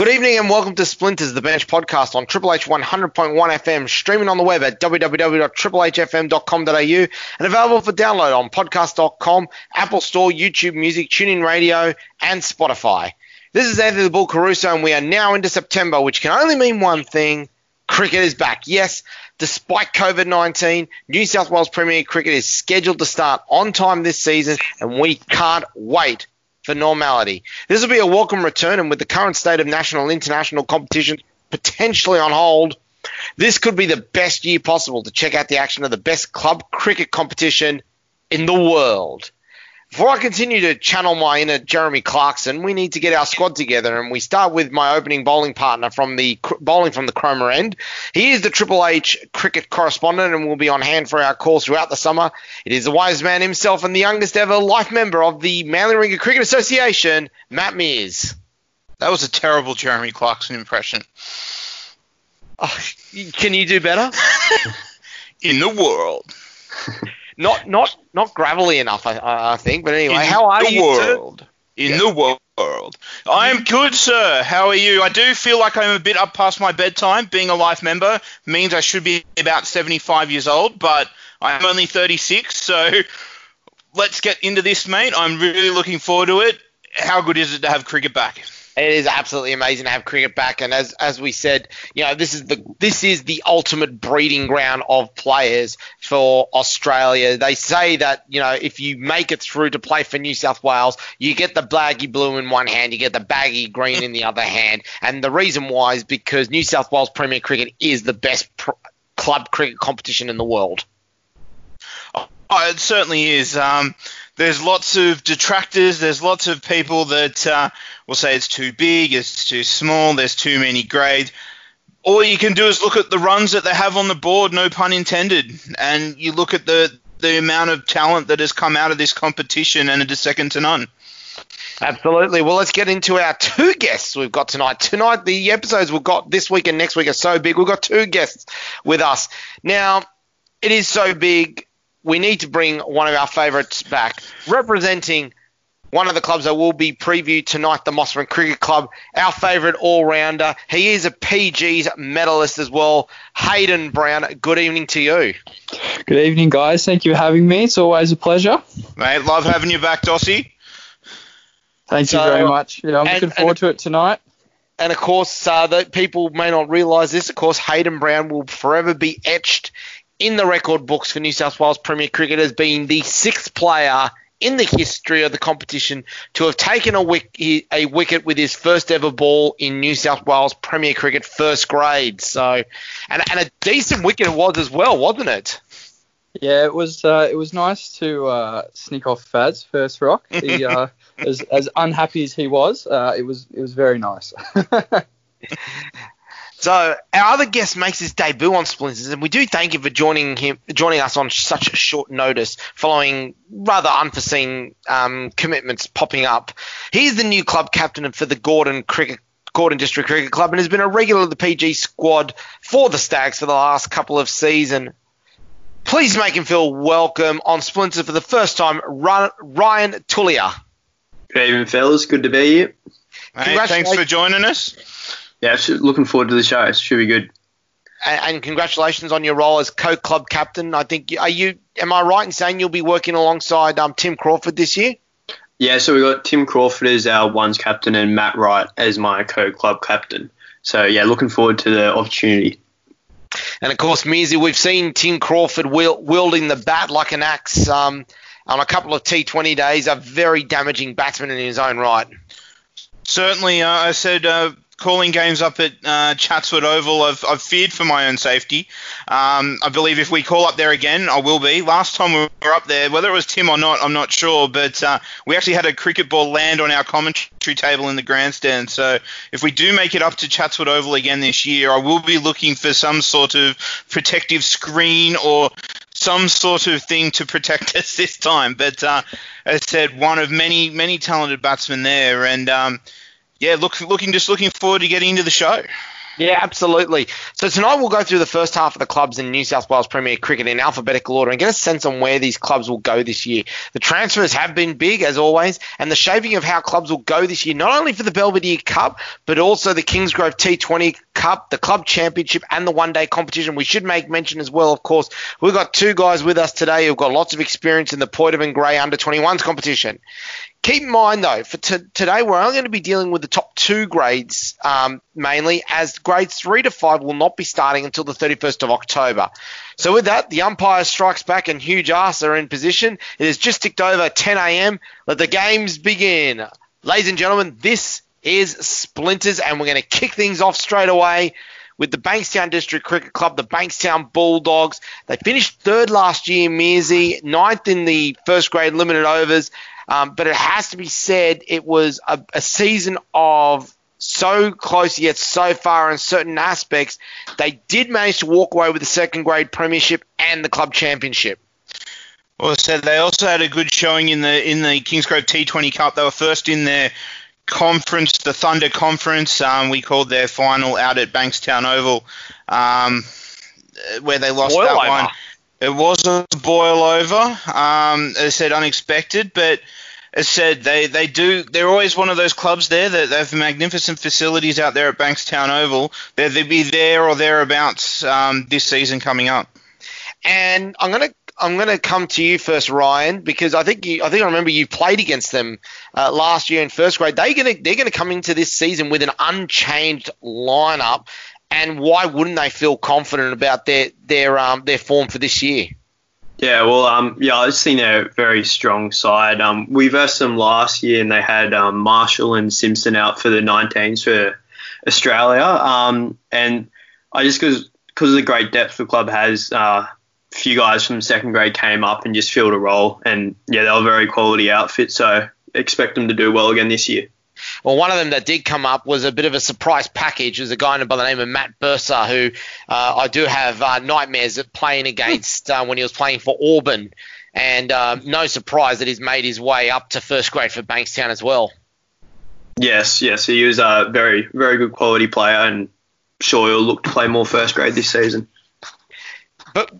Good evening and welcome to Splinters, the Bench podcast on Triple H 100.1 FM, streaming on the web at www.triplehfm.com.au and available for download on podcast.com, Apple Store, YouTube Music, TuneIn Radio, and Spotify. This is Anthony the Bull Caruso, and we are now into September, which can only mean one thing cricket is back. Yes, despite COVID 19, New South Wales Premier Cricket is scheduled to start on time this season, and we can't wait for normality. This will be a welcome return, and with the current state of national and international competition potentially on hold, this could be the best year possible to check out the action of the best club cricket competition in the world. Before I continue to channel my inner Jeremy Clarkson, we need to get our squad together, and we start with my opening bowling partner from the bowling from the Cromer end. He is the Triple H cricket correspondent and will be on hand for our calls throughout the summer. It is the wise man himself and the youngest ever life member of the Manly Warringah Cricket Association, Matt Mears. That was a terrible Jeremy Clarkson impression. Oh, can you do better? In the world. not not not gravelly enough, I, I think. But anyway, in how are the you? World. In yeah. the world. I'm good, sir. How are you? I do feel like I'm a bit up past my bedtime. Being a life member means I should be about 75 years old, but I'm only 36, so let's get into this, mate. I'm really looking forward to it. How good is it to have cricket back? It is absolutely amazing to have cricket back, and as as we said, you know, this is the this is the ultimate breeding ground of players for Australia. They say that you know if you make it through to play for New South Wales, you get the baggy blue in one hand, you get the baggy green in the other hand, and the reason why is because New South Wales Premier Cricket is the best pr- club cricket competition in the world. Oh, it certainly is. Um, there's lots of detractors. There's lots of people that uh, will say it's too big, it's too small, there's too many grades. All you can do is look at the runs that they have on the board, no pun intended, and you look at the the amount of talent that has come out of this competition, and it is second to none. Absolutely. Well, let's get into our two guests we've got tonight. Tonight, the episodes we've got this week and next week are so big. We've got two guests with us. Now, it is so big we need to bring one of our favourites back, representing one of the clubs that will be previewed tonight, the Mosman Cricket Club. Our favourite all-rounder. He is a PG's medalist as well. Hayden Brown. Good evening to you. Good evening, guys. Thank you for having me. It's always a pleasure. Mate, love having you back, Dossie. Thank so, you very much. Yeah, I'm and, looking forward and, to it tonight. And of course, uh, that people may not realise this. Of course, Hayden Brown will forever be etched in the record books for New South Wales Premier Cricket as being the sixth player in the history of the competition to have taken a, wick, a wicket with his first ever ball in New South Wales Premier Cricket first grade. So, and, and a decent wicket it was as well, wasn't it? Yeah, it was. Uh, it was nice to uh, sneak off Faz first rock. He, uh, as, as unhappy as he was, uh, it was it was very nice. So our other guest makes his debut on Splinters, and we do thank you for joining him, joining us on such a short notice, following rather unforeseen um, commitments popping up. He's the new club captain for the Gordon Cricket Gordon District Cricket Club and has been a regular of the PG squad for the Stags for the last couple of seasons. Please make him feel welcome on Splinters for the first time, Ryan Tullier. Good evening, fellas. Good to be here. Hey, thanks for joining us yeah, looking forward to the show. It should be good. And, and congratulations on your role as co-club captain. I think are you? Am I right in saying you'll be working alongside um, Tim Crawford this year? Yeah, so we got Tim Crawford as our ones captain and Matt Wright as my co-club captain. So yeah, looking forward to the opportunity. And of course, Mearsy, we've seen Tim Crawford wielding the bat like an axe um, on a couple of T20 days. A very damaging batsman in his own right. Certainly, uh, I said uh, calling games up at uh, Chatswood Oval, I've, I've feared for my own safety. Um, I believe if we call up there again, I will be. Last time we were up there, whether it was Tim or not, I'm not sure, but uh, we actually had a cricket ball land on our commentary table in the grandstand. So if we do make it up to Chatswood Oval again this year, I will be looking for some sort of protective screen or some sort of thing to protect us this time. But uh, as I said, one of many many talented batsmen there, and um, yeah, look, looking just looking forward to getting into the show. Yeah, absolutely. So tonight we'll go through the first half of the clubs in New South Wales Premier Cricket in alphabetical order and get a sense on where these clubs will go this year. The transfers have been big, as always, and the shaping of how clubs will go this year, not only for the Belvidere Cup, but also the Kingsgrove T20 Cup, the Club Championship, and the one day competition. We should make mention as well, of course, we've got two guys with us today who've got lots of experience in the Poidevin-Gray under 21s competition. Keep in mind, though, for t- today, we're only going to be dealing with the top two grades um, mainly, as grades three to five will not be starting until the 31st of October. So, with that, the umpire strikes back and huge ass are in position. It has just ticked over 10 a.m. Let the games begin. Ladies and gentlemen, this is Splinters, and we're going to kick things off straight away with the Bankstown District Cricket Club, the Bankstown Bulldogs. They finished third last year in Mearsy, ninth in the first grade limited overs. Um, but it has to be said, it was a, a season of so close yet so far in certain aspects. They did manage to walk away with the second grade premiership and the club championship. Well, so they also had a good showing in the in the Kingsgrove T20 Cup. They were first in their conference, the Thunder Conference. Um, we called their final out at Bankstown Oval, um, where they lost Boil that over. one. It wasn't boil over. Um, as I said, unexpected, but as I said, they, they do. They're always one of those clubs there that they have magnificent facilities out there at Bankstown Oval. They'll be there or thereabouts um, this season coming up. And I'm gonna I'm gonna come to you first, Ryan, because I think you I think I remember you played against them uh, last year in first grade. They gonna they're gonna come into this season with an unchanged lineup, and why wouldn't they feel confident about their their um their form for this year? Yeah, well, um, yeah, I've seen a very strong side. Um, we versed them last year, and they had um, Marshall and Simpson out for the 19s for Australia. Um, and I just because because of the great depth the club has, uh, a few guys from second grade came up and just filled a role, and yeah, they were a very quality outfit. So expect them to do well again this year. Well, one of them that did come up was a bit of a surprise package. There's a guy by the name of Matt Bursa who uh, I do have uh, nightmares at playing against uh, when he was playing for Auburn. And um, no surprise that he's made his way up to first grade for Bankstown as well. Yes, yes, he was a very very good quality player, and sure he'll look to play more first grade this season. But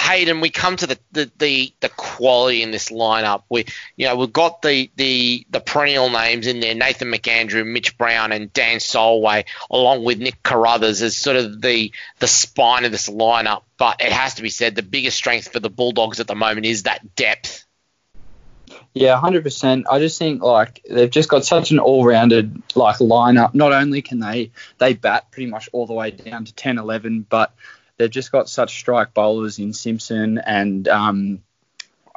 Hayden, we come to the, the, the, the quality in this lineup. We you know we've got the, the the perennial names in there: Nathan McAndrew, Mitch Brown, and Dan Solway, along with Nick Carruthers as sort of the the spine of this lineup. But it has to be said, the biggest strength for the Bulldogs at the moment is that depth. Yeah, hundred percent. I just think like they've just got such an all-rounded like lineup. Not only can they they bat pretty much all the way down to 10, 11, but they've just got such strike bowlers in Simpson and um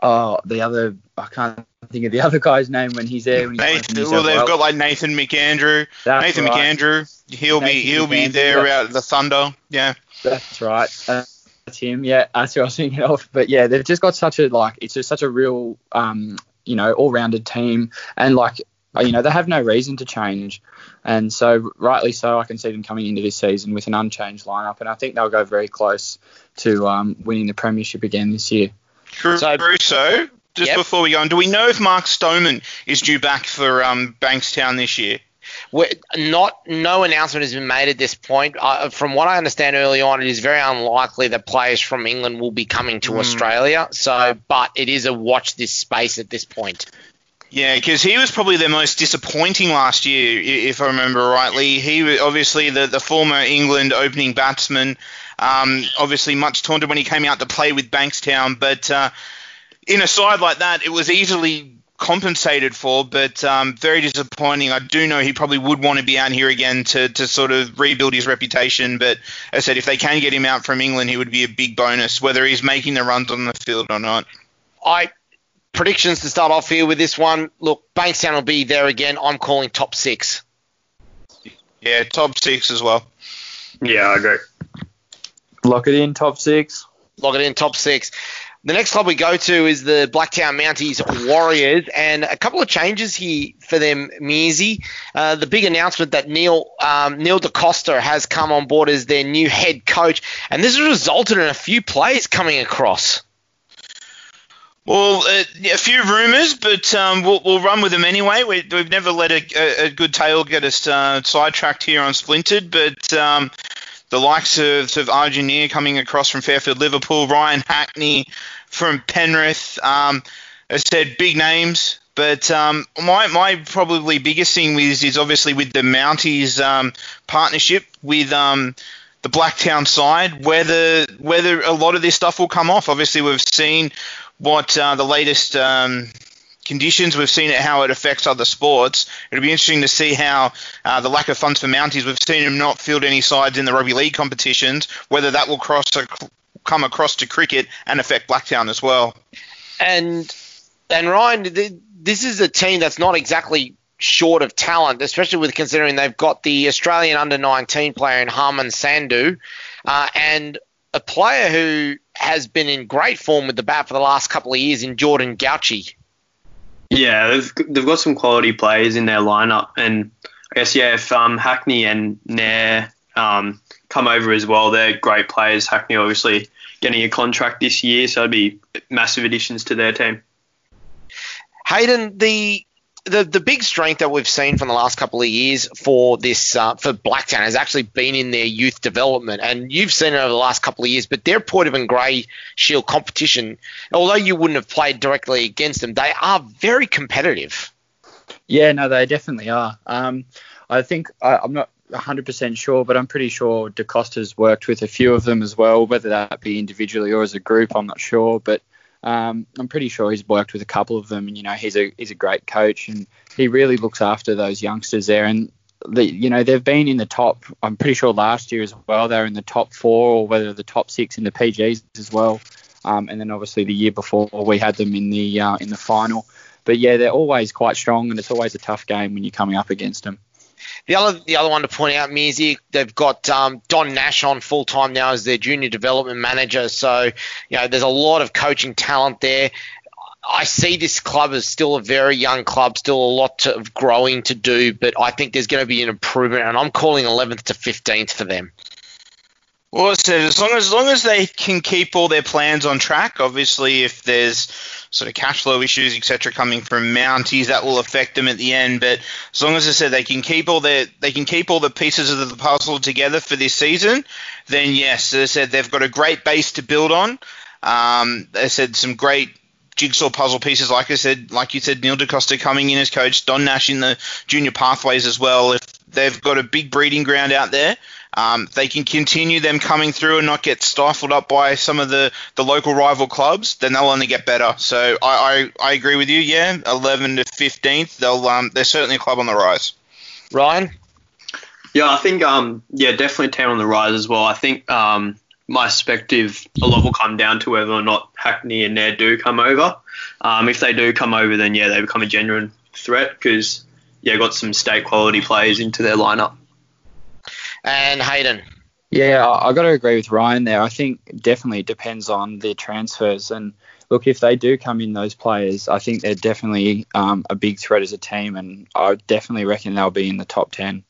oh the other I can't think of the other guy's name when he's there. When he's Nathan, well, they've got like Nathan McAndrew. That's Nathan right. McAndrew. He'll be he'll be there out at the Thunder. Yeah. That's right. Uh, that's him. Yeah, that's who I was thinking of. But yeah, they've just got such a like it's just such a real um you know all-rounded team and like you know they have no reason to change and so rightly so I can see them coming into this season with an unchanged lineup and I think they'll go very close to um, winning the premiership again this year. True. So- So, just Yep. before we go on, do we know if Mark Stoneman is due back for um, Bankstown this year? We're not no announcement has been made at this point. Uh, from what I understand early on, it is very unlikely that players from England will be coming to Australia. So, but it is a watch this space at this point. Yeah, because he was probably the most disappointing last year, if I remember rightly. He was obviously the, the former England opening batsman, um, obviously much taunted when he came out to play with Bankstown, but uh, in a side like that, it was easily compensated for, but um, very disappointing. I do know he probably would want to be out here again to, to sort of rebuild his reputation, but as I said, if they can get him out from England, he would be a big bonus, whether he's making the runs on the field or not. I predictions to start off here with this one. Look, Bankstown will be there again. I'm calling top six. Yeah, top six as well. Yeah, I agree. Lock it in, top six. Lock it in, top six. The next club we go to is the Blacktown Mounties Warriors, and a couple of changes here for them, Mearsy. Uh, the big announcement that Neil um, Neil D'Costa has come on board as their new head coach, and this has resulted in a few players coming across. Well, uh, a few rumours, but um, we'll, we'll, run with them anyway. We, have never let a, a, good tale get us uh, sidetracked here on Splintered, but um, the likes of, of Arjun coming across from Fairfield Liverpool, Ryan Hackney from Penrith, um, I said big names. But um, my, my probably biggest thing is, is obviously with the Mounties um, partnership with um, the Blacktown side, whether whether a lot of this stuff will come off. Obviously, we've seen what uh, the latest um, conditions. We've seen it how it affects other sports. It'll be interesting to see how uh, the lack of funds for Mounties. We've seen them not field any sides in the rugby league competitions. Whether that will cross come across to cricket and affect Blacktown as well. And and Ryan, this is a team that's not exactly short of talent, especially with considering they've got the Australian under 19 player in Harman Sandhu uh, and a player who has been in great form with the bat for the last couple of years in Jordan Gauci. Yeah, they've, they've got some quality players in their lineup, and I guess yeah, if um, Hackney and Nair um, come over as well, they're great players. Hackney obviously getting a contract this year, so it'd be massive additions to their team. Hayden, the the the big strength that we've seen from the last couple of years for this uh, for Blacktown has actually been in their youth development, and you've seen it over the last couple of years. But their Poidevin-Gray Shield competition, although you wouldn't have played directly against them, they are very competitive. Yeah, no, they definitely are. Um, I think I, I'm not 100% sure, but I'm pretty sure D'Costa's worked with a few of them as well, whether that be individually or as a group. I'm not sure, but um, I'm pretty sure he's worked with a couple of them, and you know he's a he's a great coach, and he really looks after those youngsters there. And the, you know they've been in the top. I'm pretty sure last year as well they were in the top four, or whether the top six in the PGs as well. Um, and then obviously the year before we had them in the uh, in the final. But yeah, they're always quite strong, and it's always a tough game when you're coming up against them. The other the other one to point out, Mearsy, they've got um, Don Nash on full time now as their junior development manager. So you know there's a lot of coaching talent there. I see this club as still a very young club, still a lot of growing to do, but I think there's going to be an improvement, and I'm calling 11th to 15th for them. Well, as long as, as long as they can keep all their plans on track, obviously, if there's sort of cash flow issues, etc., coming from Mounties, that will affect them at the end. But as long as I said they can keep all their they can keep all the pieces of the puzzle together for this season, then yes, as I said, they've got a great base to build on. Um, they said some great jigsaw puzzle pieces. Like I said, like you said, Neil D'Costa coming in as coach, Don Nash in the junior pathways as well. If they've got a big breeding ground out there, um, they can continue them coming through and not get stifled up by some of the, the local rival clubs, then they'll only get better. So I, I, I agree with you. Yeah, 11 to 15th, they'll um, they're certainly a club on the rise. Ryan. Yeah, I think um yeah definitely team on the rise as well. I think um my perspective a lot will come down to whether or not Hackney and Nair do come over. Um, if they do come over, then yeah, they become a genuine threat because yeah, got some state quality players into their lineup and Hayden. Yeah, I got to agree with Ryan there. I think definitely depends on their transfers. And look, if they do come in, those players, I think they're definitely um, a big threat as a team, and I definitely reckon they'll be in the top ten.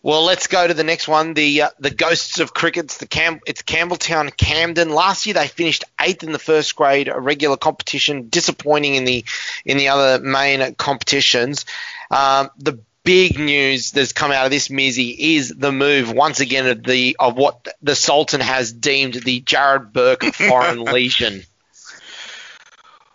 Well, let's go to the next one. The uh, the ghosts of cricket's the Cam- it's Campbelltown Camden. Last year they finished eighth in the first grade a regular competition, disappointing in the in the other main competitions. Um, the big news that's come out of this Mearsy is the move once again of the of what the Sultan has deemed the Jarrod Burke foreign legion.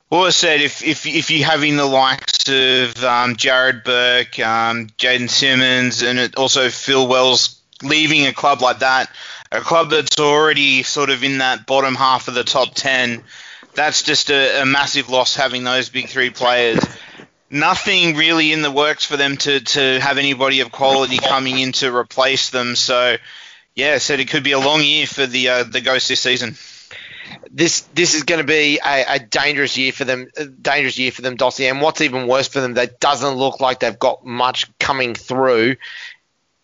Well, I said if if if you're having the likes of um, Jarrod Burke, um, Jaden Simmons, and also Phil Wells leaving a club like that, a club that's already sort of in that bottom half of the top ten, that's just a, a massive loss having those big three players nothing really in the works for them to, to have anybody of quality coming in to replace them. So, yeah, said it could be a long year for the uh, the Ghosts this season. This this is going to be a, a, dangerous year for them. dangerous year for them, Dossie. And what's even worse for them, that doesn't look like they've got much coming through.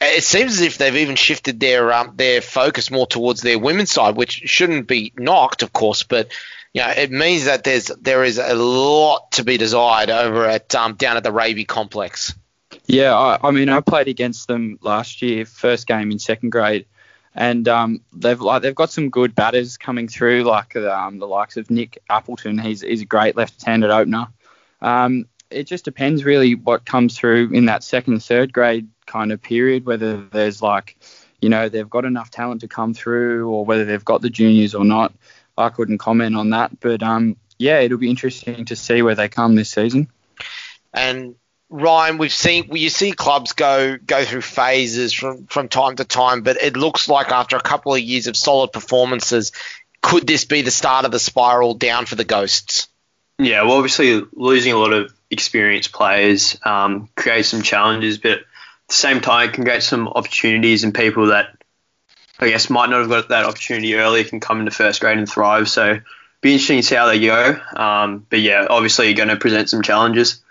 It seems as if they've even shifted their um, their focus more towards their women's side, which shouldn't be knocked, of course, but you know, it means that there's there is a lot to be desired over at um, down at the Raby complex. Yeah, I, I, mean, I played against them last year, first game in second grade, and um, they've like they've got some good batters coming through, like um, the likes of Nick Appleton. He's he's a great left-handed opener. Um, it just depends really what comes through in that second, third grade kind of period, whether there's like, you know, they've got enough talent to come through, or whether they've got the juniors or not. I couldn't comment on that, but um, yeah, it'll be interesting to see where they come this season. And Ryan, we've seen well, you see clubs go go through phases from from time to time, but it looks like after a couple of years of solid performances, could this be the start of the spiral down for the Ghosts? Yeah, well, obviously losing a lot of experienced players um, creates some challenges, but at the same time, it can create some opportunities and people that I guess might not have got that opportunity earlier can come into first grade and thrive. So, be interesting to see how they go. Um, but yeah, obviously, you're going to present some challenges.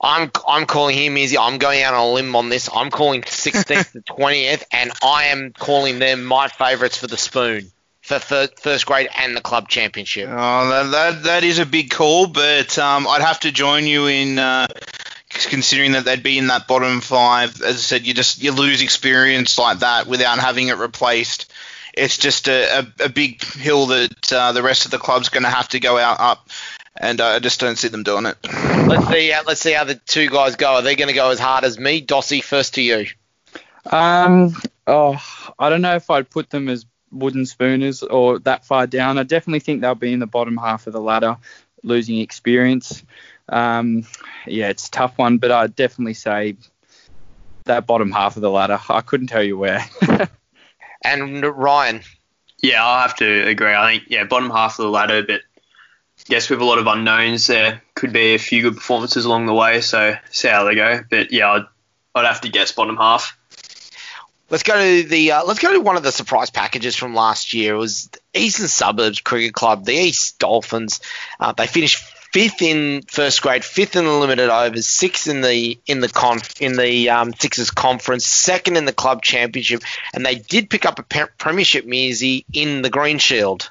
I'm I'm calling him easy. I'm going out on a limb on this. I'm calling 16th to 20th, and I am calling them my favourites for the spoon for first grade and the club championship. Oh, that that, that is a big call, but um, I'd have to join you in. Uh, considering that they'd be in that bottom five, as I said, you just you lose experience like that without having it replaced. It's just a, a, a big hill that uh, the rest of the club's going to have to go out up and uh, I just don't see them doing it. Let's see. How, let's see how the two guys go. Are they going to go as hard as me, Dossie? First to you. Um. Oh, I don't know if I'd put them as wooden spooners or that far down. I definitely think they'll be in the bottom half of the ladder, losing experience. Um, yeah, it's a tough one, but I'd definitely say that bottom half of the ladder. I couldn't tell you where. and Ryan. Yeah, I'll have to agree. I think yeah, bottom half of the ladder, but guess with a lot of unknowns, there could be a few good performances along the way. So see how they go. But yeah, I'd, I'd have to guess bottom half. Let's go to the uh, let's go to one of the surprise packages from last year. It was Eastern Suburbs Cricket Club, the East Dolphins. Uh, they finished fifth in first grade, fifth in the limited overs, sixth in the in the con in the um, Sixers conference, second in the club championship, and they did pick up a premiership Mearsy in the Green Shield.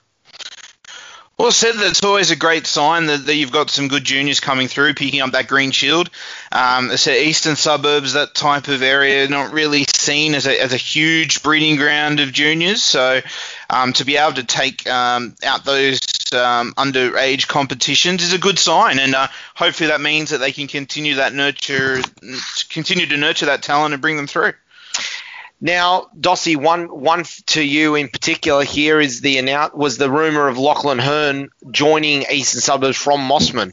Well said. That's always a great sign that, that you've got some good juniors coming through, picking up that green shield. Um, so eastern suburbs, that type of area, not really seen as a, as a huge breeding ground of juniors. So um, to be able to take um, out those um, underage competitions is a good sign, and uh, hopefully that means that they can continue that nurture, continue to nurture that talent and bring them through. Now, Dossie, one one to you in particular here is the announce was the rumor of Lachlan Hearne joining Eastern Suburbs from Mosman.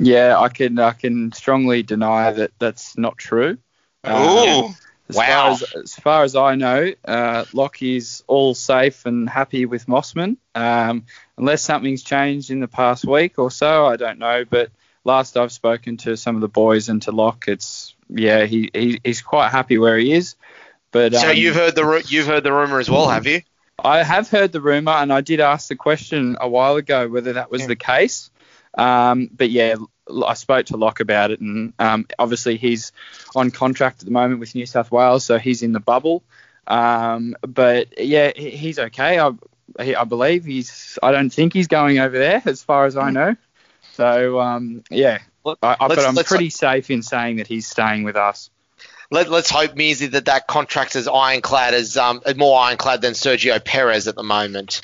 Yeah, I can I can strongly deny that that's not true. Oh, as wow! Far as, as far as I know, uh, Lockie's all safe and happy with Mosman. Um, unless something's changed in the past week or so, I don't know. But last I've spoken to some of the boys and to Lock, it's yeah, he, he he's quite happy where he is. But so um, you've heard the you've heard the rumor as well, have you? I have heard the rumor, and I did ask the question a while ago whether that was yeah. the case. Um, but yeah, I spoke to Locke about it, and um, obviously he's on contract at the moment with New South Wales, so he's in the bubble. Um, but yeah, he's okay. I, I believe he's. I don't think he's going over there, as far as I know. So um, yeah, I, I, but I'm pretty safe in saying that he's staying with us let, us hope, Mearsy, that that contract is ironclad is um, more ironclad than Sergio Perez at the moment.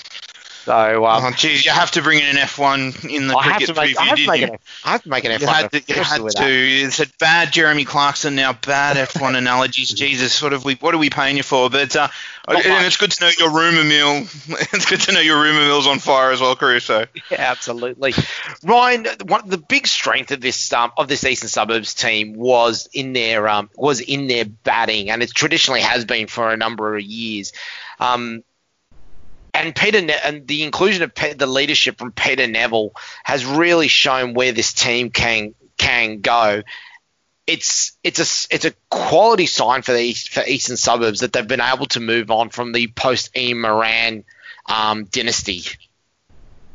So, um, oh, geez, you have to bring in an F1 in the I cricket have to make, I have, to make an, I have to make an F1. You had to. You had to. It's a bad Jeremy Clarkson now, bad F1 analogies. Jesus, what have we? What are we paying you for? But uh, and it's good to know your rumor mill. it's good to know your rumor mill's on fire as well, Caruso. Yeah, absolutely. Ryan, one the big strength of this um, of this Eastern Suburbs team was in their um, was in their batting, and it traditionally has been for a number of years. Um, and Peter ne- and the inclusion of Pe- the leadership from Peter Nevill has really shown where this team can can go. It's it's a it's a quality sign for the East, for Eastern Suburbs that they've been able to move on from the post Ian Moran um, dynasty.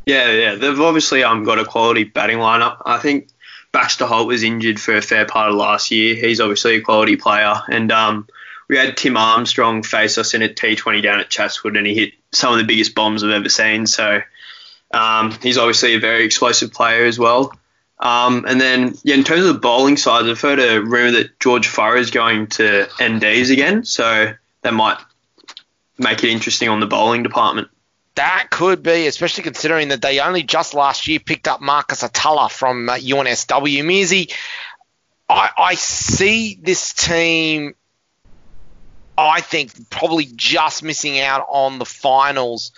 Yeah, yeah, they've obviously um got a quality batting lineup. I think Baxter Holt was injured for a fair part of last year. He's obviously a quality player, and um we had Tim Armstrong face us in a T20 down at Chatswood, and he hit some of the biggest bombs I've ever seen. So um, he's obviously a very explosive player as well. Um, and then, yeah, in terms of the bowling side, I've heard a rumor that George Furrow is going to NDs again, so that might make it interesting on the bowling department. That could be, especially considering that they only just last year picked up Marcus Atala from uh, UNSW. Mearsy, I, I see this team, I think, probably just missing out on the finals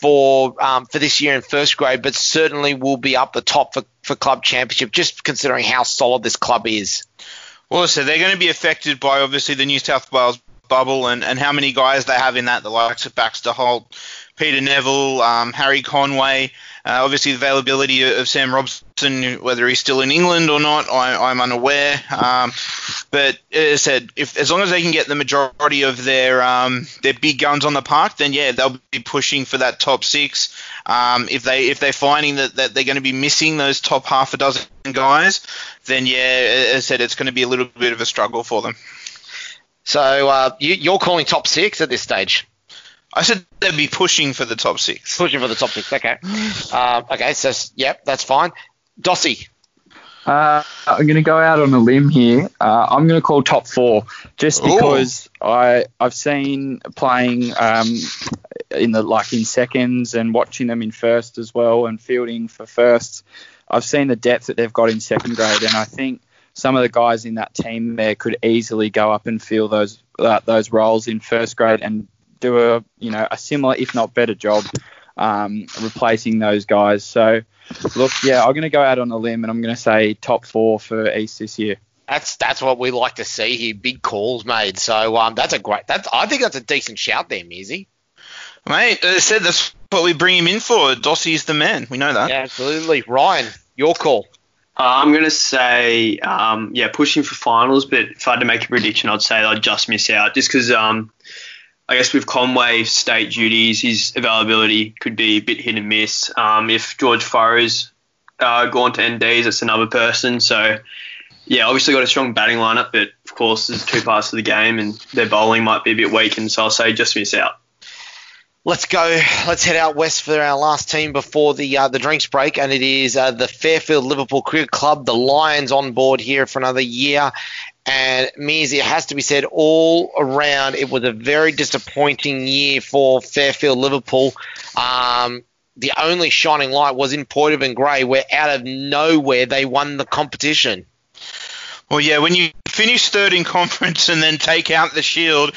for um, for this year in first grade, but certainly will be up the top for, for club championship, just considering how solid this club is. Well, so they're going to be affected by obviously the New South Wales bubble and, and how many guys they have in that, the likes of Baxter Holt, Peter Nevill, um, Harry Conway. Uh, obviously, the availability of Sam Robson, whether he's still in England or not, I, am unaware. Um, but as I said, if as long as they can get the majority of their um, their big guns on the park, then yeah, they'll be pushing for that top six. Um, if they if they're finding that, that they're going to be missing those top half a dozen guys, then yeah, as I said, it's going to be a little bit of a struggle for them. So uh, you, you're calling top six at this stage? I said they'd be pushing for the top six. Pushing for the top six. Okay. Uh, okay. So yep, that's fine. Dossie. Uh, I'm going to go out on a limb here. Uh, I'm going to call top four just because Ooh. I I've seen playing um, in the like in seconds and watching them in first as well and fielding for first. I've seen the depth that they've got in second grade, and I think some of the guys in that team there could easily go up and fill those uh, those roles in first grade and do a you know a similar, if not better, job um, replacing those guys. So, look, yeah, I'm going to go out on a limb and I'm going to say top four for East this year. That's that's what we like to see here. Big calls made. So um, that's a great. That's I think that's a decent shout there, Mearsy. Mate, as I said that's what we bring him in for. Dossie's the man. We know that. Yeah, absolutely. Ryan, your call. Uh, I'm going to say, um, yeah, pushing for finals, but if I had to make a prediction, I'd say I'd just miss out just because um, I guess with Conway state duties, his availability could be a bit hit and miss. Um, if George Furrow's uh, gone to NDs, it's another person. So, yeah, obviously got a strong batting lineup, but of course, there's two parts of the game, and their bowling might be a bit weakened. So I'll say just miss out. Let's go. Let's head out west for our last team before the uh, the drinks break, and it is uh, the Fairfield Liverpool Cricket Club. The Lions on board here for another year, and means it has to be said, all around, it was a very disappointing year for Fairfield Liverpool. Um, the only shining light was in Poidevin-Gray, where out of nowhere they won the competition. Well, yeah, when you finish third in conference and then take out the Shield,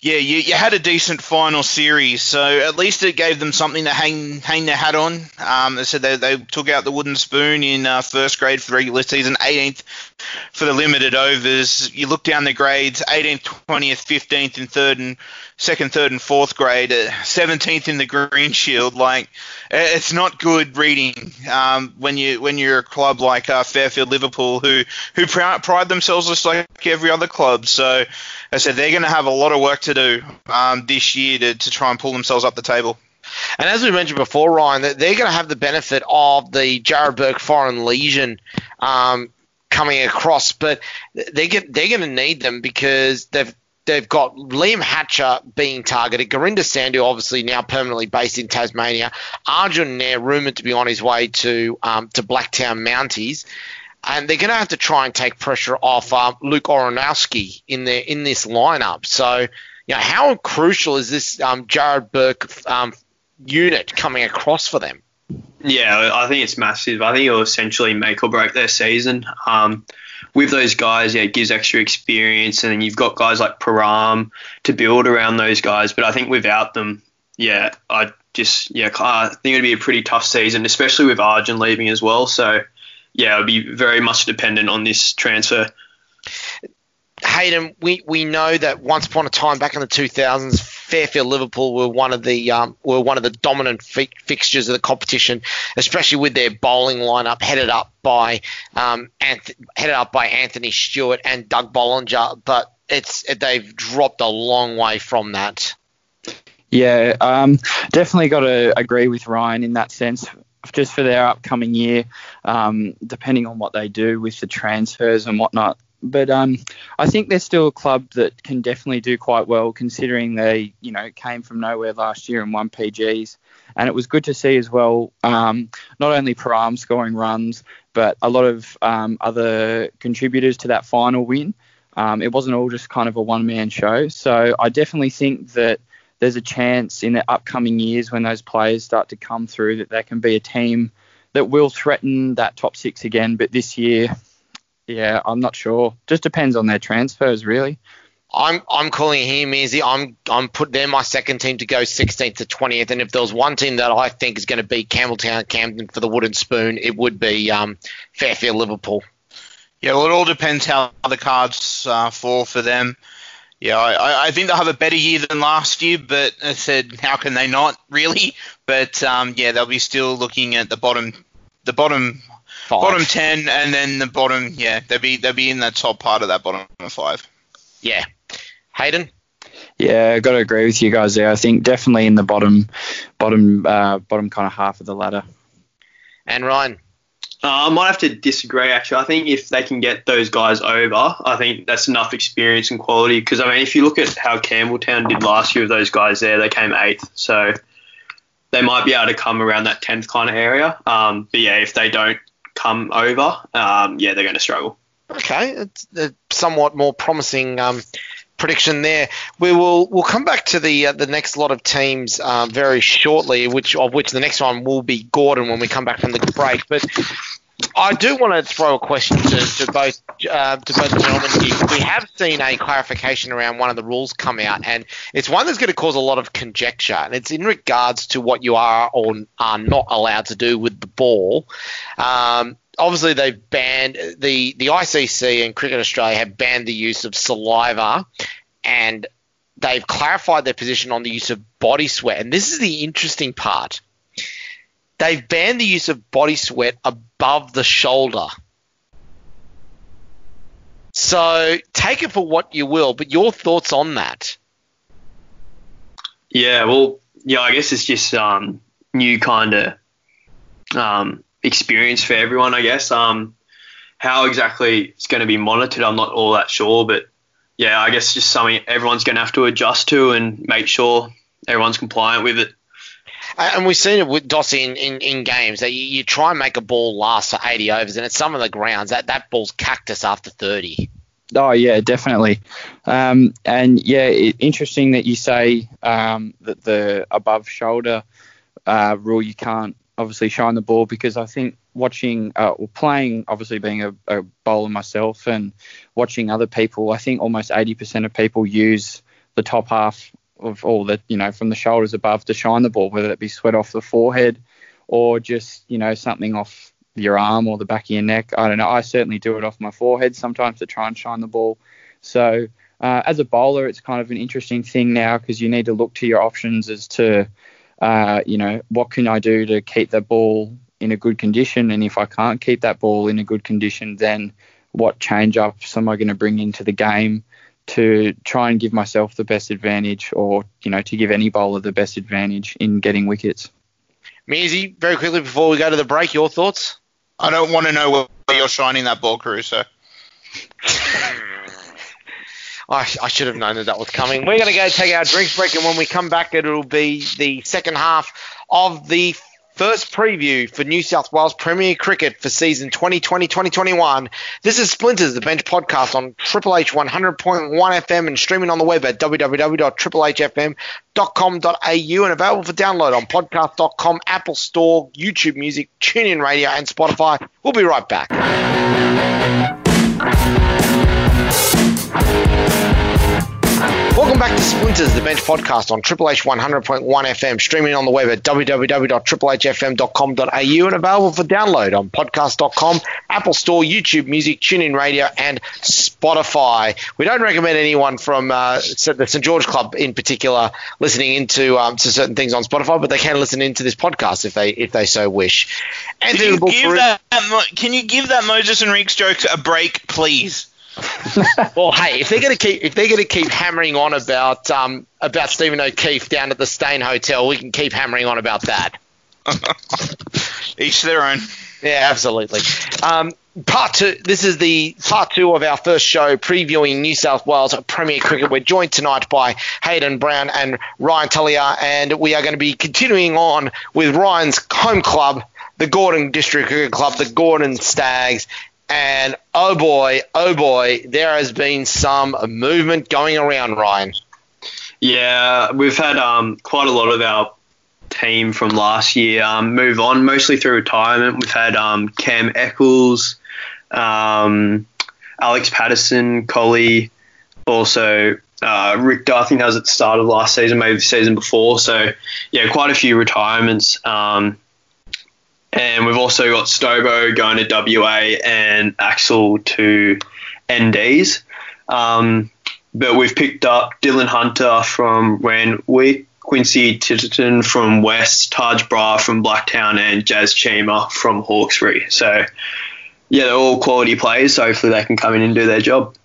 yeah, you, you had a decent final series, so at least it gave them something to hang hang their hat on. Um, they said they, they took out the wooden spoon in uh, first grade for the regular season, 18th for the limited overs. You look down the grades, 18th, 20th, 15th, and third and second, third, and fourth grade, uh, 17th in the Green Shield. Like it's not good reading um, when you when you're a club like uh, Fairfield Liverpool, who who pride themselves just like every other club. So I said they're going to have a lot of work to do um, this year to, to try and pull themselves up the table. And as we mentioned before, Ryan, they're going to have the benefit of the Jarrod Burke Foreign Legion um, coming across, but they get they're going to need them because they've they've got Liam Hatcher being targeted, Gurinder Sandhu obviously now permanently based in Tasmania, Arjun Nair rumoured to be on his way to um, to Blacktown Mounties, and they're going to have to try and take pressure off um, Luke Oronowski in their in this lineup. So, you know, how crucial is this um, Jarrod Burke um, unit coming across for them? Yeah, I think it's massive. I think it'll essentially make or break their season. Um, with those guys, yeah, it gives extra experience, and then you've got guys like Param to build around those guys. But I think without them, yeah, I just yeah, I think it'd be a pretty tough season, especially with Arjun leaving as well. So yeah, it'd be very much dependent on this transfer. Hayden, we, we know that once upon a time back in the 2000s, Fairfield Liverpool were one of the um, were one of the dominant fi- fixtures of the competition, especially with their bowling lineup headed up by um, Anth- headed up by Anthony Stewart and Doug Bollinger. But it's they've dropped a long way from that. Yeah, um, definitely got to agree with Ryan in that sense just for their upcoming year, um, depending on what they do with the transfers and whatnot. But um, I think they're still a club that can definitely do quite well, considering they, you know, came from nowhere last year and won PGs. And it was good to see as well, um, not only Param scoring runs, but a lot of um, other contributors to that final win. Um, it wasn't all just kind of a one-man show. So I definitely think that there's a chance in the upcoming years when those players start to come through that there can be a team that will threaten that top six again. But this year, yeah, I'm not sure. Just depends on their transfers, really. I'm I'm calling here, Mearsy. I'm I'm put they're my second team to go 16th to 20th, and if there was one team that I think is going to beat Campbelltown Camden for the wooden spoon, it would be um, Fairfield Liverpool. Yeah, well, it all depends how the cards uh, fall for them. Yeah, I, I think they'll have a better year than last year, but I said, how can they not really? But um, yeah, they'll be still looking at the bottom, the bottom, Five. bottom ten, and then the bottom. Yeah, they'll be they'll be in the top part of that bottom five. Yeah. Hayden? Yeah, I got to agree with you guys there. I think definitely in the bottom, bottom, uh, bottom kind of half of the ladder. And Ryan? Uh, I might have to disagree. Actually, I think if they can get those guys over, I think that's enough experience and quality. Because I mean, if you look at how Campbelltown did last year with those guys there, they came eighth, so they might be able to come around that tenth kind of area. Um, but yeah, if they don't come over, um, yeah, they're going to struggle. Okay, it's a somewhat more promising um, prediction there. We will we'll come back to the uh, the next lot of teams uh, very shortly, which of which the next one will be Gordon when we come back from the break. But I do want to throw a question to, to both uh, to both gentlemen here. We have seen a clarification around one of the rules come out, and it's one that's going to cause a lot of conjecture, and it's in regards to what you are or are not allowed to do with the ball. Um, obviously they've banned the the ICC and Cricket Australia have banned the use of saliva, and they've clarified their position on the use of body sweat. And this is the interesting part. They've banned the use of body sweat above the shoulder. So take it for what you will, but your thoughts on that? Yeah, well, yeah, I guess it's just um, new kind of um, experience for everyone, I guess. Um, how exactly it's going to be monitored, I'm not all that sure, but yeah, I guess just something everyone's going to have to adjust to and make sure everyone's compliant with it. And we've seen it with Dossie in, in, in games that you, you, try and make a ball last for 80 overs, and at some of the grounds, that, that ball's cactus after 30. Oh yeah, definitely. Um, and yeah, it, interesting that you say um, that the above shoulder uh, rule you can't obviously shine the ball because I think watching uh, or playing, obviously being a, a, bowler myself and watching other people, I think almost 80% of people use the top half of all the, you know, from the shoulders above to shine the ball, whether it be sweat off the forehead or just, you know, something off your arm or the back of your neck. I don't know. I certainly do it off my forehead sometimes to try and shine the ball. So uh, as a bowler, it's kind of an interesting thing now because you need to look to your options as to uh, you know, what can I do to keep the ball in a good condition? And if I can't keep that ball in a good condition, then what change ups am I going to bring into the game to try and give myself the best advantage or, you know, to give any bowler the best advantage in getting wickets? Mearsy, very quickly before we go to the break, your thoughts? I don't want to know where you're shining that ball, Caruso. I, I, should have known that that was coming. We're going to go take our drinks break, and when we come back, it'll be the second half of the first preview for New South Wales Premier Cricket for season 2020-2021. This is Splinters, the Bench podcast on Triple H 100.1 FM and streaming on the web at www.triplehfm.com.au and available for download on podcast.com, Apple Store, YouTube Music, TuneIn Radio, and Spotify. We'll be right back. Welcome back to Splinters, the Bench podcast on Triple H 100.1 FM, streaming on the web at www.triplehfm.com.au and available for download on podcast.com, Apple Store, YouTube Music, TuneIn Radio, and Spotify. We don't recommend anyone from uh, the St George Club in particular listening into um, to certain things on Spotify, but they can listen into this podcast if they if they so wish. And can you give that, can you give that Moises Henriques joke a break, please? well, hey, if they're going to keep if they're going to keep hammering on about um, about Stephen O'Keefe down at the Stain Hotel, we can keep hammering on about that. Each their own. Yeah, absolutely. Um, part two. This is the part two of our first show previewing New South Wales Premier Cricket. We're joined tonight by Hayden Brown and Ryan Tullier, and we are going to be continuing on with Ryan's home club, the Gordon District Cricket Club, the Gordon Stags, and oh boy, oh boy, there has been some movement going around, Ryan. Yeah, we've had um, quite a lot of our team from last year um, move on, mostly through retirement. We've had um, Cam Eccles, um, Alex Patterson, Collie, also uh, Rick I think that was at the start of last season, maybe the season before. So, yeah, quite a few retirements. Um, and we've also got Stobo going to WA and Axel to NDs. Um, but we've picked up Dylan Hunter from Randwick, Quincy Titterton from West, Taj Bra from Blacktown, and Jazz Chima from Hawkesbury. So, yeah, they're all quality players. So hopefully they can come in and do their job.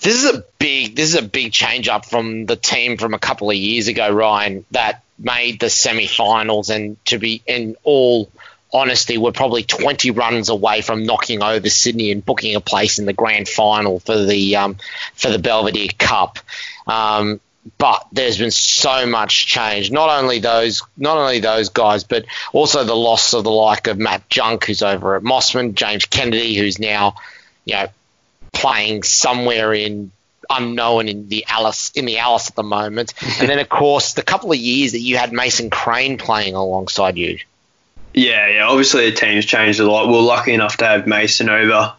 This is a big this is a big change up from the team from a couple of years ago, Ryan, that made the semi-finals and to be in all honesty, we're probably 20 runs away from knocking over Sydney and booking a place in the grand final for the um, for the Belvidere Cup. Um, but there's been so much change. Not only those, not only those guys, but also the loss of the like of Matt Junk, who's over at Mosman, James Kennedy, who's now, you know, playing somewhere in unknown in the Alice in the Alice at the moment. and then of course the couple of years that you had Mason Crane playing alongside you. Yeah, yeah. Obviously, the team's changed a lot. We are lucky enough to have Mason over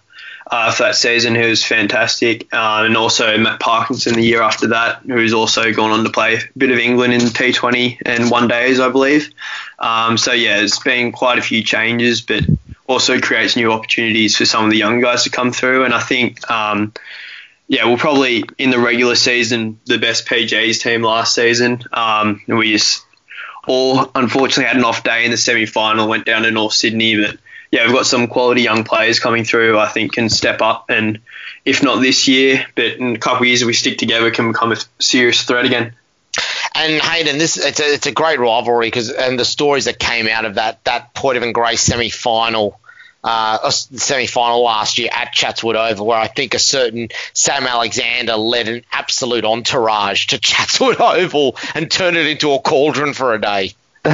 uh, for that season, who was fantastic, uh, and also Matt Parkinson the year after that, who's also gone on to play a bit of England in T20 and one days, I believe. Um, so yeah, it's been quite a few changes, but also creates new opportunities for some of the young guys to come through. And I think, um, yeah, we'll probably in the regular season the best PJs team last season. Um, we just all unfortunately had an off day in the semi final, went down to North Sydney. But yeah, we've got some quality young players coming through. I think can step up, and if not this year, but in a couple of years, if we stick together, can become a serious threat again. And Hayden, this it's a, it's a great rivalry because and the stories that came out of that that Poidevin-Gray semi final uh, semi final last year at Chatswood Oval, where I think a certain Sam Alexander led an absolute entourage to Chatswood Oval and turned it into a cauldron for a day.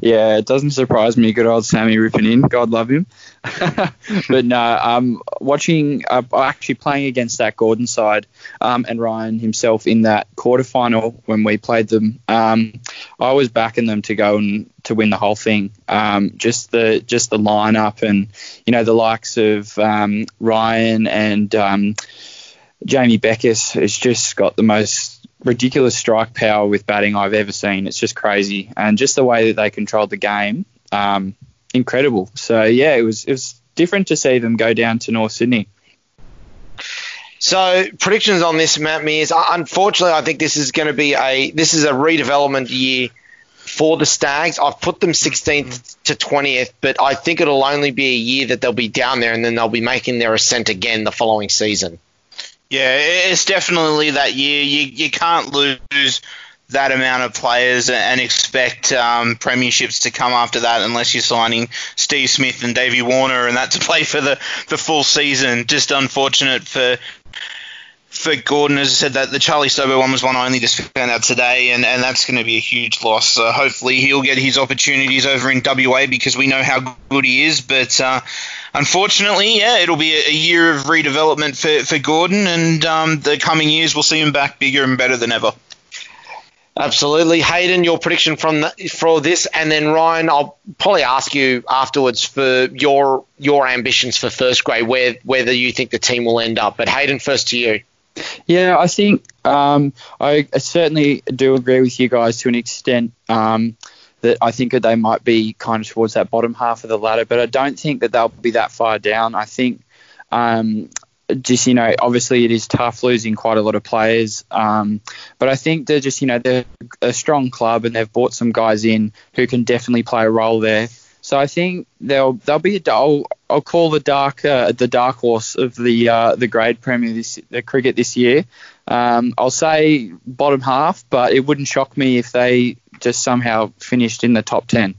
yeah, it doesn't surprise me. Good old Sammy ripping in. God love him. but no, um, watching, uh, actually playing against that Gordon side um, and Ryan himself in that quarterfinal when we played them, um, I was backing them to go and to win the whole thing. Um, just the just the lineup and you know the likes of um, Ryan and um, Jamie Beckes has just got the most ridiculous strike power with batting I've ever seen. It's just crazy, and just the way that they controlled the game, um, incredible. So yeah, it was it was different to see them go down to North Sydney. So predictions on this, Matt Mears. Uh, unfortunately, I think this is going to be a this is a redevelopment year for the Stags. I've put them 16th to 20th, but I think it'll only be a year that they'll be down there, and then they'll be making their ascent again the following season. Yeah, it's definitely that year. You you can't lose that amount of players and expect um, premierships to come after that unless you're signing Steve Smith and Davey Warner and that to play for the, the full season. Just unfortunate for for Gordon, as I said, that the Charlie Stobo one was one I only just found out today, and, and that's going to be a huge loss. So hopefully he'll get his opportunities over in WA because we know how good he is. But uh, unfortunately, yeah, it'll be a, year of redevelopment for, for Gordon, and um, the coming years we'll see him back bigger and better than ever. Absolutely, Hayden. Your prediction from the, for this, and then Ryan, I'll probably ask you afterwards for your your ambitions for first grade, where whether you think the team will end up. But Hayden, first to you. Yeah, I think um, I, certainly do agree with you guys to an extent. Um, that I think that they might be kind of towards that bottom half of the ladder, but I don't think that they'll be that far down. I think um, just you know, obviously it is tough losing quite a lot of players, um, but I think they're just you know they're a strong club and they've brought some guys in who can definitely play a role there. So I think they'll they'll be a I'll, I'll call the dark uh, the dark horse of the uh, the grade premier this the cricket this year. Um, I'll say bottom half, but it wouldn't shock me if they just somehow finished in the top ten.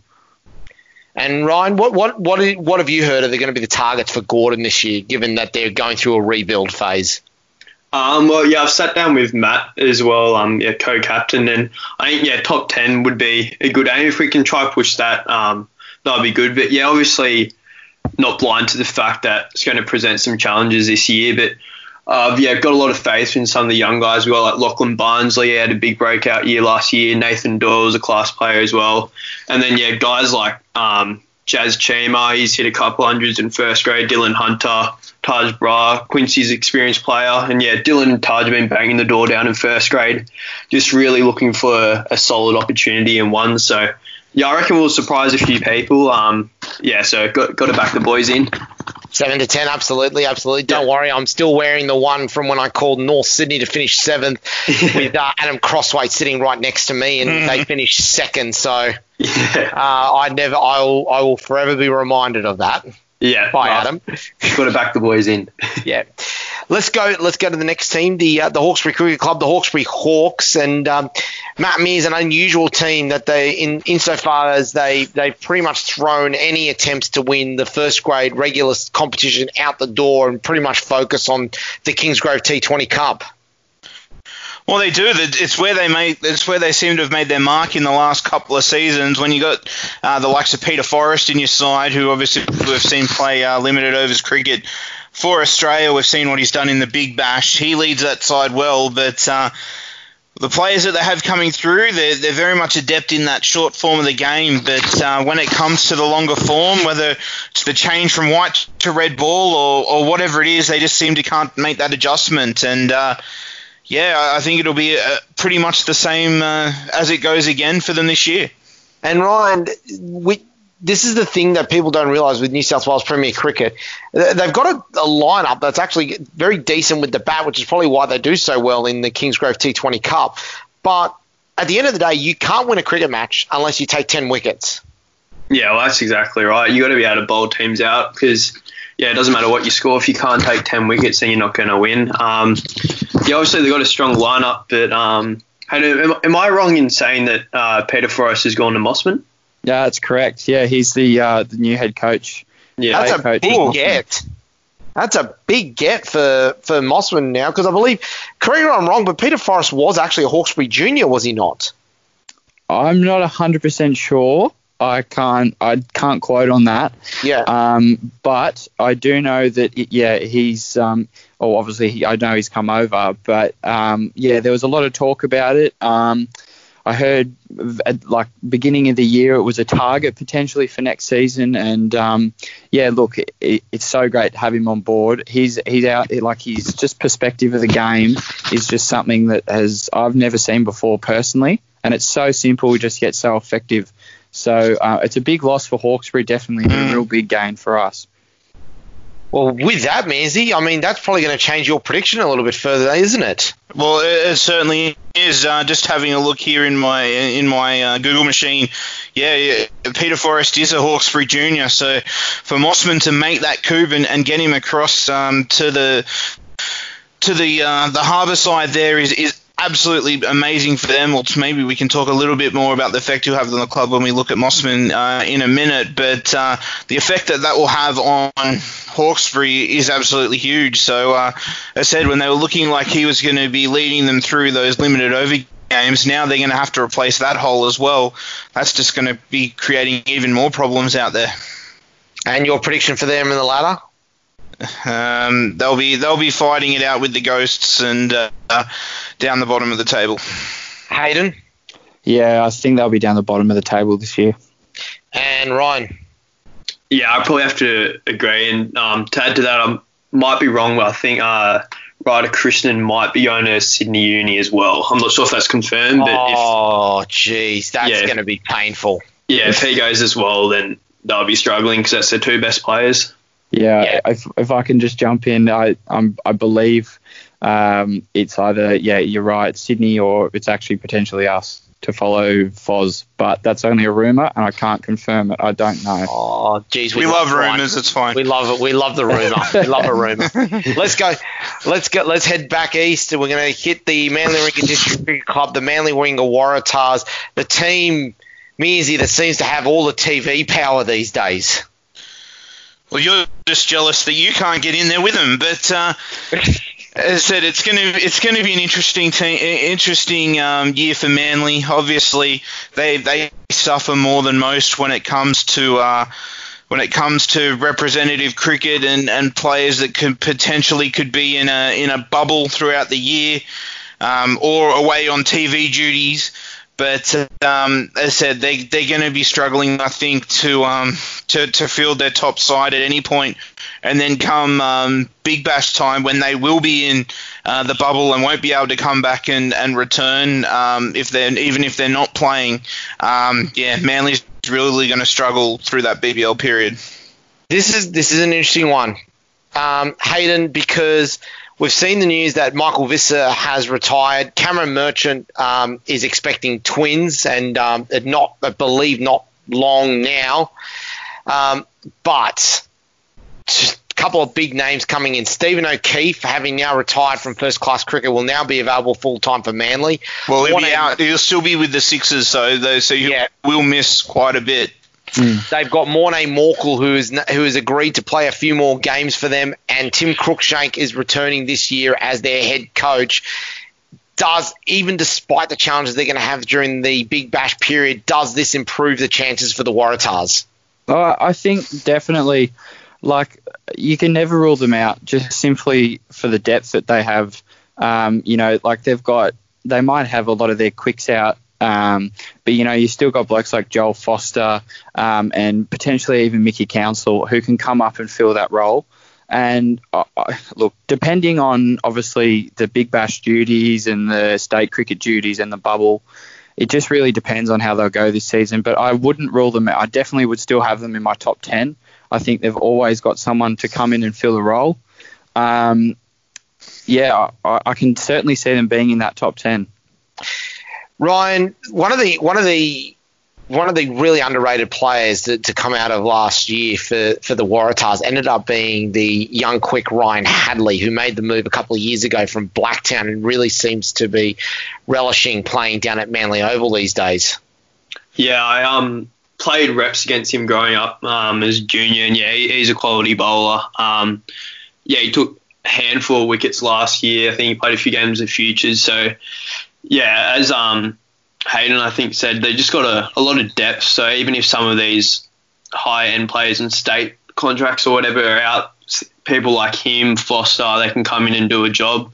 And Ryan, what what what have you heard are they going to be the targets for Gordon this year, given that they're going through a rebuild phase? Um, well, yeah, I've sat down with Matt as well, um, yeah, co-captain, and I think yeah, top ten would be a good aim if we can try push that. Um, that'd be good. But yeah, obviously not blind to the fact that it's going to present some challenges this year. But uh, yeah, got a lot of faith in some of the young guys. We got like Lachlan Barnsley had a big breakout year last year. Nathan Doyle was a class player as well. And then yeah, guys like um, Jazz Chima, he's hit a couple hundreds in first grade. Dylan Hunter, Taj Bra, Quincy's experienced player, and yeah, Dylan and Taj have been banging the door down in first grade, just really looking for a solid opportunity and one. So yeah, I reckon we'll surprise a few people. Um, yeah, so got got to back the boys in. Seven to ten, absolutely, absolutely. Don't Yeah. worry, I'm still wearing the one from when I called North Sydney to finish seventh, with uh, Adam Crossway sitting right next to me, and they finished second. So Yeah, uh, I never, I will, I will forever be reminded of that yeah. by no, Adam. Got to back the boys in. Yeah. Let's go. Let's go to the next team, the uh, the Hawkesbury Cricket Club, the Hawkesbury Hawks, and um, Matt Mears, an unusual team that they, in insofar as they they've pretty much thrown any attempts to win the first grade regular competition out the door and pretty much focus on the Kingsgrove T20 Cup. Well, they do. It's where they made. It's where they seem to have made their mark in the last couple of seasons. When you got uh, the likes of Peter Forrest in your side, who obviously we've seen play uh, limited overs cricket for Australia. We've seen what he's done in the Big Bash. He leads that side well, but. Uh, the players that they have coming through, they're, they're very much adept in that short form of the game. But uh, when it comes to the longer form, whether it's the change from white to red ball or, or whatever it is, they just seem to can't make that adjustment. And uh, yeah, I- think it'll be uh, pretty much the same uh, as it goes again for them this year. And Ryan, we, this is the thing that people don't realise with New South Wales Premier Cricket. They've got a, a lineup that's actually very decent with the bat, which is probably why they do so well in the Kingsgrove T20 Cup. But at the end of the day, you can't win a cricket match unless you take 10 wickets. Yeah, well, that's exactly right. You've got to be able to bowl teams out because yeah, it doesn't matter what you score if you can't take ten wickets, then you're not going to win. Um, yeah, obviously they've got a strong lineup, but um, am, am I wrong in saying that uh, Peter Forrest has gone to Mosman? Yeah, that's correct. Yeah, he's the uh, the new head coach. Yeah, That's a coach big get. That's a big get for, for Mosman now because I believe, correct me if I'm wrong, but Peter Forrest was actually a Hawkesbury junior, was he not? I'm not hundred percent sure. I can't I can't quote on that. Yeah. Um, but I do know that it, yeah he's um, oh obviously he, I know he's come over, but um, yeah there was a lot of talk about it. Um, I heard at like beginning of the year it was a target potentially for next season, and um, yeah look it, it, it's so great to have him on board. He's he's out like he's just perspective of the game is just something that has I've never seen before personally, and it's so simple just yet so effective. So uh, it's a big loss for Hawkesbury, definitely a real big gain for us. Well, with that, Manzi, I mean, that's probably going to change your prediction a little bit further, isn't it? Well, it, it certainly is. Uh, just having a look here in my in my uh, Google machine, yeah, yeah, Peter Forrest is a Hawkesbury junior. So for Mosman to make that coup and, and get him across um, to the to the uh, the harbour side there is is absolutely amazing for them. Well, maybe we can talk a little bit more about the effect he'll have on the club when we look at Mosman uh, in a minute. But uh, the effect that that will have on Hawkesbury is absolutely huge. So, uh, as I said, when they were looking like he was going to be leading them through those limited over games, now they're going to have to replace that hole as well. That's just going to be creating even more problems out there. And your prediction for them in the ladder? Um, they'll be they'll be fighting it out with the ghosts and uh, down the bottom of the table. Hayden Yeah, I think they'll be down the bottom of the table this year. and Ryan. Yeah, I probably have to agree. And um, to add to that, I might be wrong, but I think uh, Ryder Krishnan might be going to Sydney Uni as well. I'm not sure if that's confirmed, but Oh, jeez, that's Yeah. going to be painful. yeah, if he goes as well, then they'll be struggling because that's their two best players. Yeah, Yeah. If, if I can just jump in, I I'm, I believe um, it's either yeah you're right Sydney or it's actually potentially us to follow Foz, but that's only a rumor and I can't confirm it. I don't know. Oh, jeez, We love Ryan. rumours. It's fine. We love it. We love the rumor. we love a rumor. Let's go. Let's go. Let's head back east, and we're going to hit the Manly Warringah District Cricket Club, the Manly Warringah Waratahs, the team, Mearsy, that seems to have all the TV power these days. Well, you're just jealous that you can't get in there with them. But uh, as I said, it's going to it's going to be an interesting team, interesting um, year for Manly. Obviously, they they suffer more than most when it comes to uh, when it comes to representative cricket and, and players that could potentially could be in a in a bubble throughout the year um, or away on TV duties. But um, as I said, they they're going to be struggling, I think, to um, to to field their top side at any point, and then come um, Big Bash time when they will be in uh, the bubble and won't be able to come back and and return um, if they're even if they're not playing. Um, yeah, Manly's really going to struggle through that BBL period. This is this is an interesting one, um, Hayden, because we've seen the news that Michael Visser has retired. Cameron Merchant um, is expecting twins, and um, not I believe not long now. Um, but couple of big names coming in. Stephen O'Keefe, having now retired from first class cricket, will now be available full time for Manly. Well, he'll, be out, he'll still be with the Sixers, so so he yeah. will miss quite a bit. Mm. They've got Morne Morkel, who is who has agreed to play a few more games for them, and Tim Cruikshank is returning this year as their head coach. Does even despite the challenges they're going to have during the Big Bash period, does this improve the chances for the Waratahs? Uh, I think definitely. Like you can never rule them out just simply for the depth that they have. Um, you know, like they've got, they might have a lot of their quicks out um, but you know, you still got blokes like Joel Foster um, and potentially even Mickey Council who can come up and fill that role. And uh, uh, look, depending on obviously the Big Bash duties and the state cricket duties and the bubble, it just really depends on how they'll go this season. But I wouldn't rule them out. I definitely would still have them in my top 10. I think they've always got someone to come in and fill the role. Um, yeah, I, I can certainly see them being in that top 10. Ryan, one of the one of the one of the really underrated players to, to come out of last year for, for the Waratahs ended up being the young, quick Ryan Hadley, who made the move a couple of years ago from Blacktown and really seems to be relishing playing down at Manly Oval these days. Yeah, I um played reps against him growing up um, as a junior, and yeah, he, he's a quality bowler. Um, yeah, he took a handful of wickets last year. I think he played a few games of futures, so yeah, as um, Hayden I think said, they just got a, a lot of depth. So even if some of these high end players and state contracts or whatever are out, people like him, Foster, they can come in and do a job.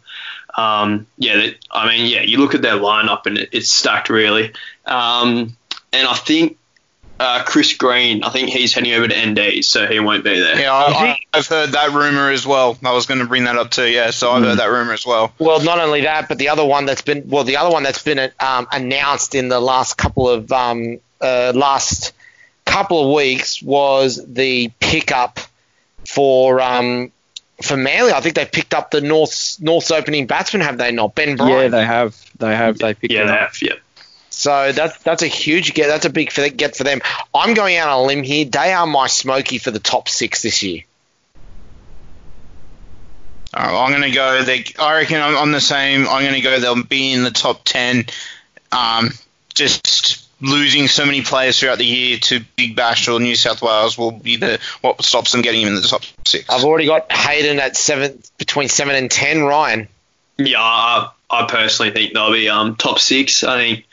Um, yeah, they, I mean, yeah, you look at their lineup and it, it's stacked really. Um, and I think uh, Chris Green, I think he's heading over to ND, so he won't be there. Yeah, I, have heard that rumor as well. I was going to bring that up too. Yeah, so I've mm. heard that rumor as well. Well, not only that, but the other one that's been well, the other one that's been um, announced in the last couple of um, uh, last couple of weeks was the pickup for um, for Manly. I think they picked up the North North's opening batsman, have they not? Ben Bryant. Yeah, they have. They have. They picked. Yeah, they have. Yeah. So that's that's a huge get. That's a big get for them. I'm going out on a limb here. They are my smoky for the top six this year. I'm going to go. They, I reckon I'm on the same. I'm going to go. They'll be in the top ten. Um, just losing so many players throughout the year to Big Bash or New South Wales will be the what stops them getting in the top six. I've already got Hayden at seven, between seven and ten. Ryan. Yeah, I, personally think they'll be um, top six. I think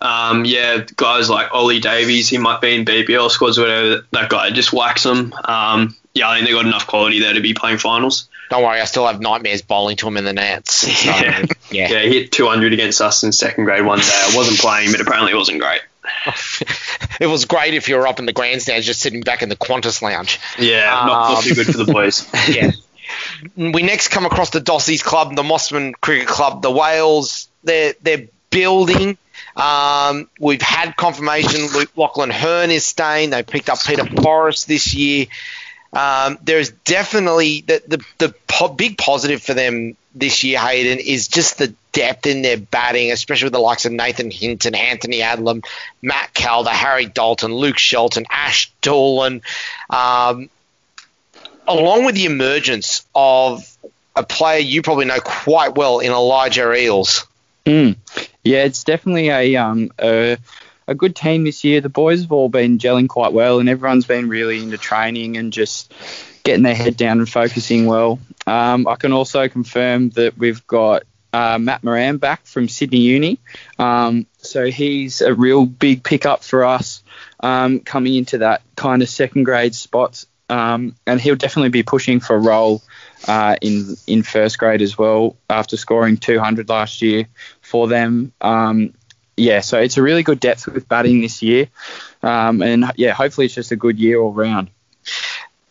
um, yeah, guys like Ollie Davies, he might be in BBL squads or whatever. That guy just whacks them. Um, yeah, I think they got enough quality there to be playing finals. Don't worry, I still have nightmares bowling to him in the nets. So, yeah. yeah, yeah, he hit 200 against us in second grade one day. I wasn't playing, but apparently it wasn't great. it was great if you were up in the grandstands just sitting back in the Qantas lounge. Yeah, um, not, not too good for the boys. yeah. We next come across the Dossies Club, the Mosman Cricket Club, the Whales. They're they're building. Um, we've had confirmation Luke Lachlan Hearne is staying. They picked up Peter Forrest this year. Um, there's definitely the, the, the po- big positive for them this year, Hayden, is just the depth in their batting, especially with the likes of Nathan Hinton, Anthony Adlam, Matt Calder, Harry Dalton, Luke Shelton, Ash Doolan, um, along with the emergence of a player you probably know quite well in Elijah Eels. Mm. Yeah, it's definitely a um a, a good team this year. The boys have all been gelling quite well, and everyone's been really into training and just getting their head down and focusing well. Um, I can also confirm that we've got uh, Matt Moran back from Sydney Uni. Um, so he's a real big pickup for us. um, coming into that kind of second grade spot. Um, and he'll definitely be pushing for a role uh, in in first grade as well after scoring 200 last year for them. Um, yeah, so it's a really good depth with batting this year, um, and yeah, hopefully it's just a good year all round.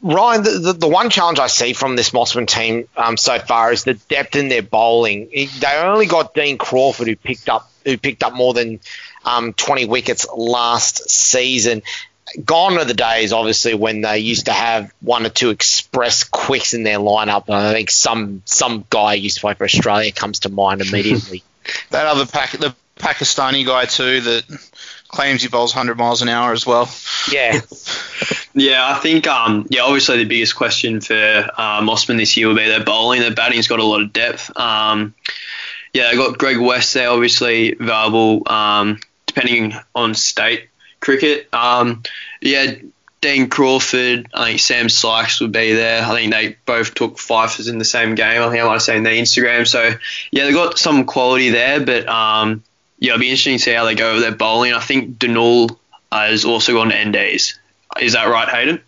Ryan, the, the, the, one challenge I see from this Mosman team um, so far is the depth in their bowling. They only got Dean Crawford, who picked up who picked up more than um, 20 wickets last season. Gone are the days, obviously, when they used to have one or two express quicks in their lineup. I think some some guy used to play for Australia comes to mind immediately. that other pack, the Pakistani guy too, that claims he bowls 100 miles an hour as well. Yeah. yeah, I think, um, yeah, obviously the biggest question for uh, Mosman this year will be their bowling. Their batting's got a lot of depth. Um, yeah, they got Greg West there, obviously available, um, depending on state cricket. Um, yeah, Dean Crawford, I think Sam Sykes would be there. I think they both took fifers in the same game. I think I might have seen their Instagram. So yeah, they got some quality there, but um, yeah, it'll be interesting to see how they go with their bowling. I think Dunul has also gone to NDs. Is that right, Hayden?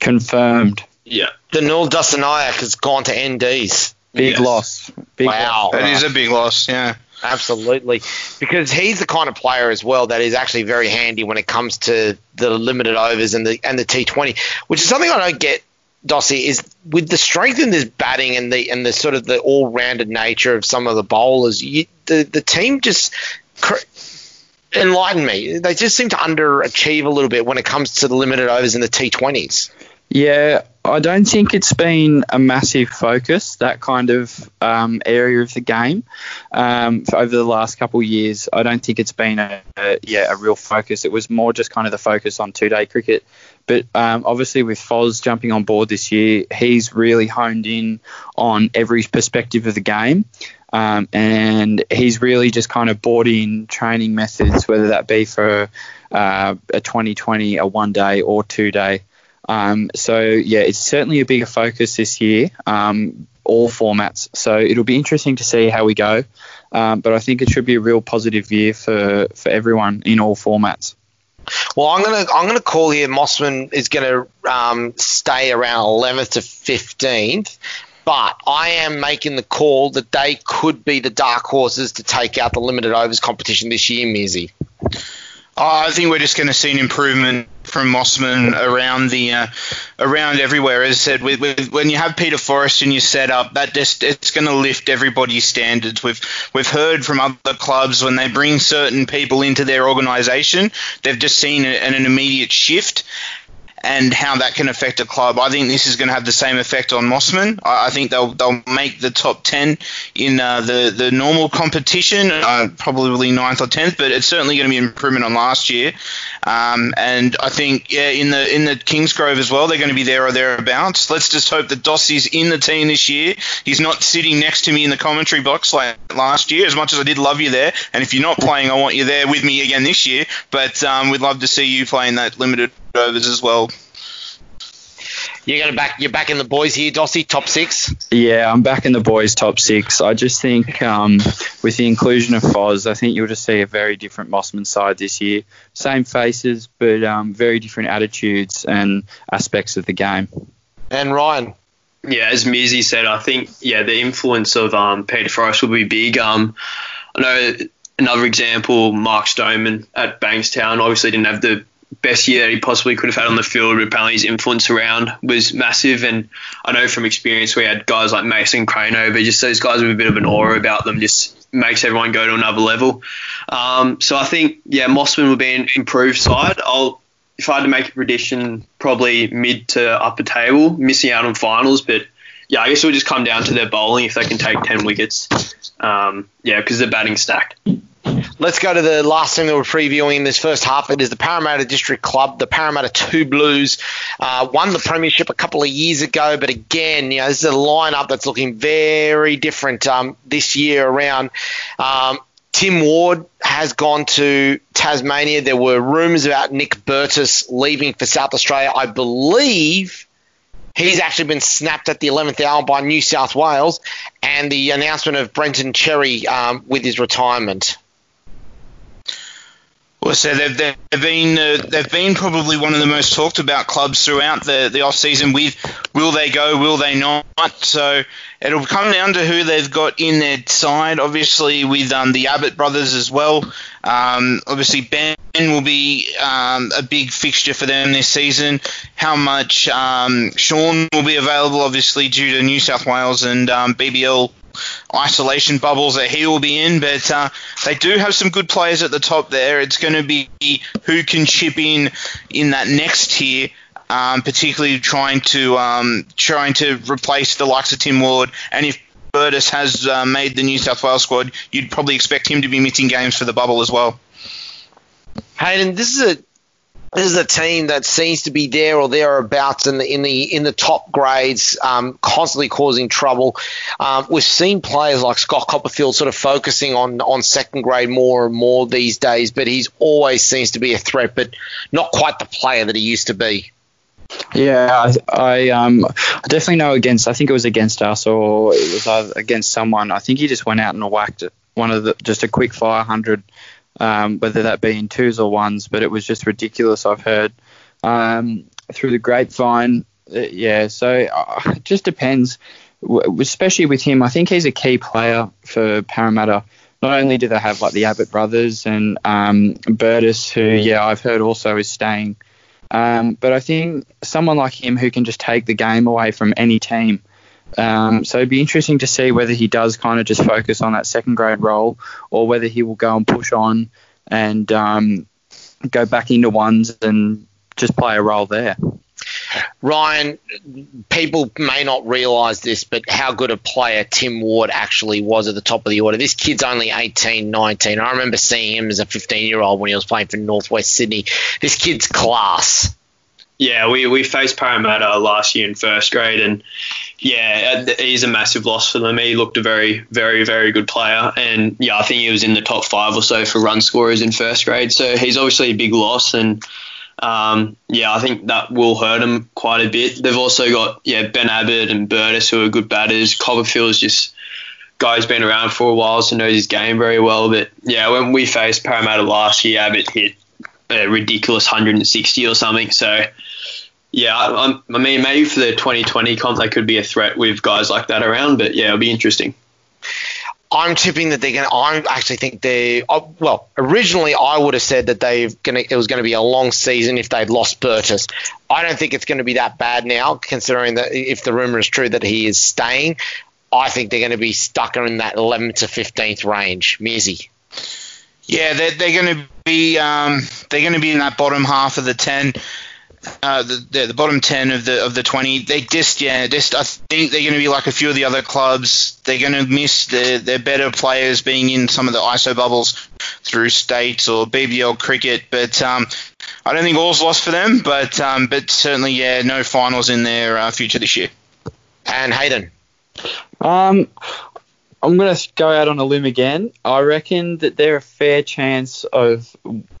Confirmed. Yeah. Dunul Dastanayak has gone to NDs. Big yes. loss. Big wow. Loss. That is a big loss, yeah. Absolutely. Because he's the kind of player as well that is actually very handy when it comes to the limited overs and the and the T20, which is something I don't get Dossie, is with the strength in this batting and the and the sort of the all rounded nature of some of the bowlers, you, the the team just enlighten me. They just seem to underachieve a little bit when it comes to the limited overs and the T20s. Yeah, I don't think it's been a massive focus that kind of um, area of the game um, over the last couple of years. I don't think it's been a, a, yeah a real focus. It was more just kind of the focus on two day cricket. But um, obviously with Foz jumping on board this year, he's really honed in on every perspective of the game. Um, and he's really just kind of brought in training methods, whether that be for uh, a 2020, a one day, or two day. Um, so yeah, it's certainly a bigger focus this year, um, all formats. So it'll be interesting to see how we go. Um, but I think it should be a real positive year for, for everyone in all formats. Well, I'm gonna I'm gonna call here. Mosman is gonna um, stay around 11th to 15th, but I am making the call that they could be the dark horses to take out the limited overs competition this year, Mearsy. I think we're just going to see an improvement from Mosman around the uh, around everywhere. As I said, with, with, when you have Peter Forrest in your setup, that just it's going to lift everybody's standards. We've we've heard from other clubs when they bring certain people into their organisation, they've just seen an, an immediate shift and how that can affect a club. I think this is going to have the same effect on Mosman. I, I think they'll they'll make the top ten in uh, the the normal competition, uh, probably ninth or tenth, but it's certainly going to be an improvement on last year. Um, and I think yeah, in the in the Kingsgrove as well, they're going to be there or thereabouts. Let's just hope that Dossie's in the team this year. He's not sitting next to me in the commentary box like last year. As much as I did love you there, and if you're not playing, I want you there with me again this year. But um, we'd love to see you playing that limited overs as well. You're gonna back. You're back in the boys here, Dossie. Top six. Yeah, I'm back in the boys' top six. I just think um, with the inclusion of Foz, I think you'll just see a very different Mosman side this year. Same faces, but um, very different attitudes and aspects of the game. And Ryan. Yeah, as Mearsy said, I think yeah the influence of um, Peter Forrest will be big. Um, I know another example, Mark Stoneman at Bankstown obviously didn't have the best year that he possibly could have had on the field. But apparently, his influence around was massive. And I know from experience, we had guys like Mason Crane over, just those guys with a bit of an aura about them, just makes everyone go to another level. Um, so I think, yeah, Mosman will be an improved side. I'll, if I had to make a prediction, probably mid to upper table, missing out on finals, but yeah, I guess it will just come down to their bowling if they can take 10 wickets. Um, yeah, because they're batting stacked. Let's go to the last thing that we're previewing in this first half. It is the Parramatta District Club, the Parramatta Two Blues. Uh, won the premiership a couple of years ago, but again, you know, this is a lineup that's looking very different um, this year around. Um, Tim Ward has gone to Tasmania. There were rumours about Nick Bertus leaving for South Australia. I believe he's actually been snapped at the 11th hour by New South Wales, and the announcement of Brenton Cherry um, with his retirement. Well, so they've, they've been uh, they've been probably one of the most talked about clubs throughout the, the off season. With will they go, will they not? So it'll come down to who they've got in their side. Obviously, with um, the Abbott brothers as well. Um, obviously, Ben will be um, a big fixture for them this season. How much um, Sean will be available, obviously, due to New South Wales and um, BBL isolation bubbles that he will be in, but uh, they do have some good players at the top there. It's going to be who can chip in in that next tier. Um, particularly trying to um, trying to replace the likes of Tim Ward, and if Bertus has uh, made the New South Wales squad, you'd probably expect him to be missing games for the bubble as well. Hayden, this is a this is a team that seems to be there or thereabouts in the in the in the top grades, um, constantly causing trouble. Um, we've seen players like Scott Copperfield sort of focusing on on second grade more and more these days, but he's always seems to be a threat, but not quite the player that he used to be. Yeah, I, I um I definitely know against. I think it was against us or it was against someone. I think he just went out and whacked one of the just a quick fire hundred um, whether that be in twos or ones, but it was just ridiculous. I've heard um, through the grapevine. Uh, yeah, so uh, it just depends, w- especially with him. I think he's a key player for Parramatta. Not only do they have like the Abbott brothers and um, Bertus, who yeah I've heard also is staying, um, but I think someone like him who can just take the game away from any team um, so it'd be interesting to see whether he does kind of just focus on that second grade role or whether he will go and push on and um, go back into ones and just play a role there. Ryan, people may not realise this, but how good a player Tim Ward actually was at the top of the order. This kid's only 18, 19. I remember seeing him as a 15 year old when he was playing for Northwest Sydney. This kid's class. Yeah, we, we faced Parramatta last year in first grade, and yeah, he's a massive loss for them. He looked a very, very, very good player, and yeah, I think he was in the top five or so for run scorers in first grade. So he's obviously a big loss, and um, yeah, I think that will hurt him quite a bit. They've also got yeah Ben Abbott and Bertus who are good batters. Copperfield's just guy's been around for a while, so knows his game very well. But yeah, when we faced Parramatta last year, Abbott hit a ridiculous 160 or something. So yeah, I, I mean, maybe for the 2020 comp, they could be a threat with guys like that around. But yeah, it'll be interesting. I'm tipping that they're going to. I actually think they. Uh, well, originally I would have said that they going to. It was going to be a long season if they'd lost Bertus. I don't think it's going to be that bad now, considering that if the rumor is true that he is staying, I think they're going to be stuck in that 11th to 15th range. Mearsy. Yeah, they're, they're going to be. Um, they're going to be in that bottom half of the 10 uh, the, the, the bottom ten of the of the twenty. They just yeah, just I think they're going to be like a few of the other clubs. They're going to miss their their better players being in some of the ISO bubbles through states or BBL cricket. But um, I don't think all's lost for them. But um, but certainly yeah, no finals in their uh, future this year. And Hayden. Um, I'm going to go out on a limb again. I reckon that they're a fair chance of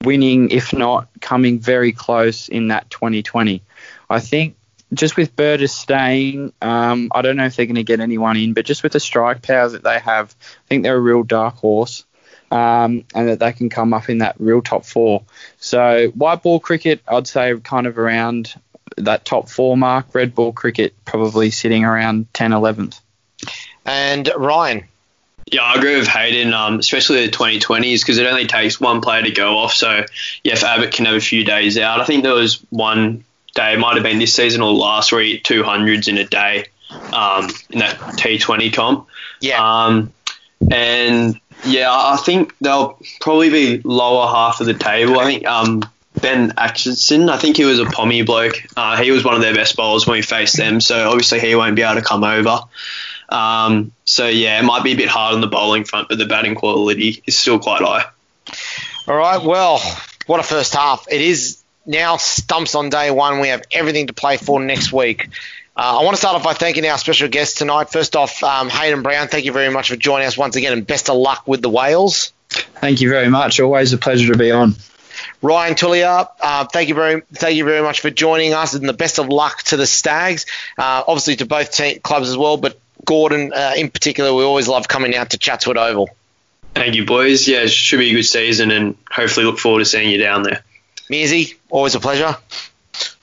winning, if not coming very close in that 2020. I think just with Bertus staying, um, I don't know if they're going to get anyone in, but just with the strike power that they have, I think they're a real dark horse. Um, and that they can come up in that real top four. So white ball cricket, I'd say kind of around that top four mark. Red ball cricket probably sitting around 10, 11th. And Ryan, yeah, I agree with Hayden, um, especially the 2020s, because it only takes one player to go off. So, yeah, if Abbott can have a few days out, I think there was one day, it might have been this season or last, where he hit 200s in a day um, in that T20 comp. Yeah. Um, and, yeah, I think they'll probably be lower half of the table. I think um, Ben Atchison, I think he was a Pommy bloke. Uh, he was one of their best bowlers when we faced them, so obviously he won't be able to come over. Um, so yeah, it might be a bit hard on the bowling front, but the batting quality is still quite high. All right, well, what a first half! It is now stumps on day one. We have everything to play for next week. Uh, I want to start off by thanking our special guest tonight. First off, um, Hayden Brown, thank you very much for joining us once again, and best of luck with the Whales. Thank you very much. Always a pleasure to be on. Ryan Tullier, uh, thank you very, thank you very much for joining us, and the best of luck to the Stags. Uh, obviously to both te- clubs as well, but Gordon uh, in particular, we always love coming out to Chatswood Oval. Thank you, boys. Yeah, it should be a good season, and hopefully look forward to seeing you down there. Mearsy, always a pleasure.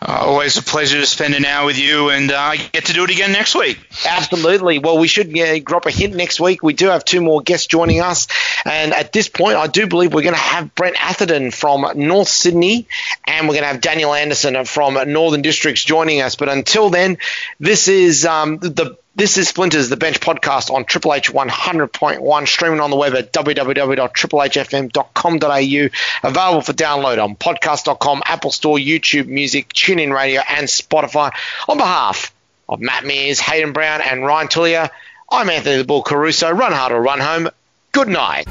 Uh, always a pleasure to spend an hour with you and uh, get to do it again next week. Absolutely. Well, we should yeah, drop a hint next week. We do have two more guests joining us. And at this point, I do believe we're going to have Brent Atherton from North Sydney and we're going to have Daniel Anderson from Northern Districts joining us. But until then, this is um, the this is Splinters, the Bench podcast on Triple H 100.1, streaming on the web at www.triplehfm.com.au, available for download on podcast.com, Apple Store, YouTube Music, TuneIn Radio, and Spotify. On behalf of Matt Mears, Hayden Brown, and Ryan Tullier, I'm Anthony the Bull Caruso. Run hard or run home. Good night.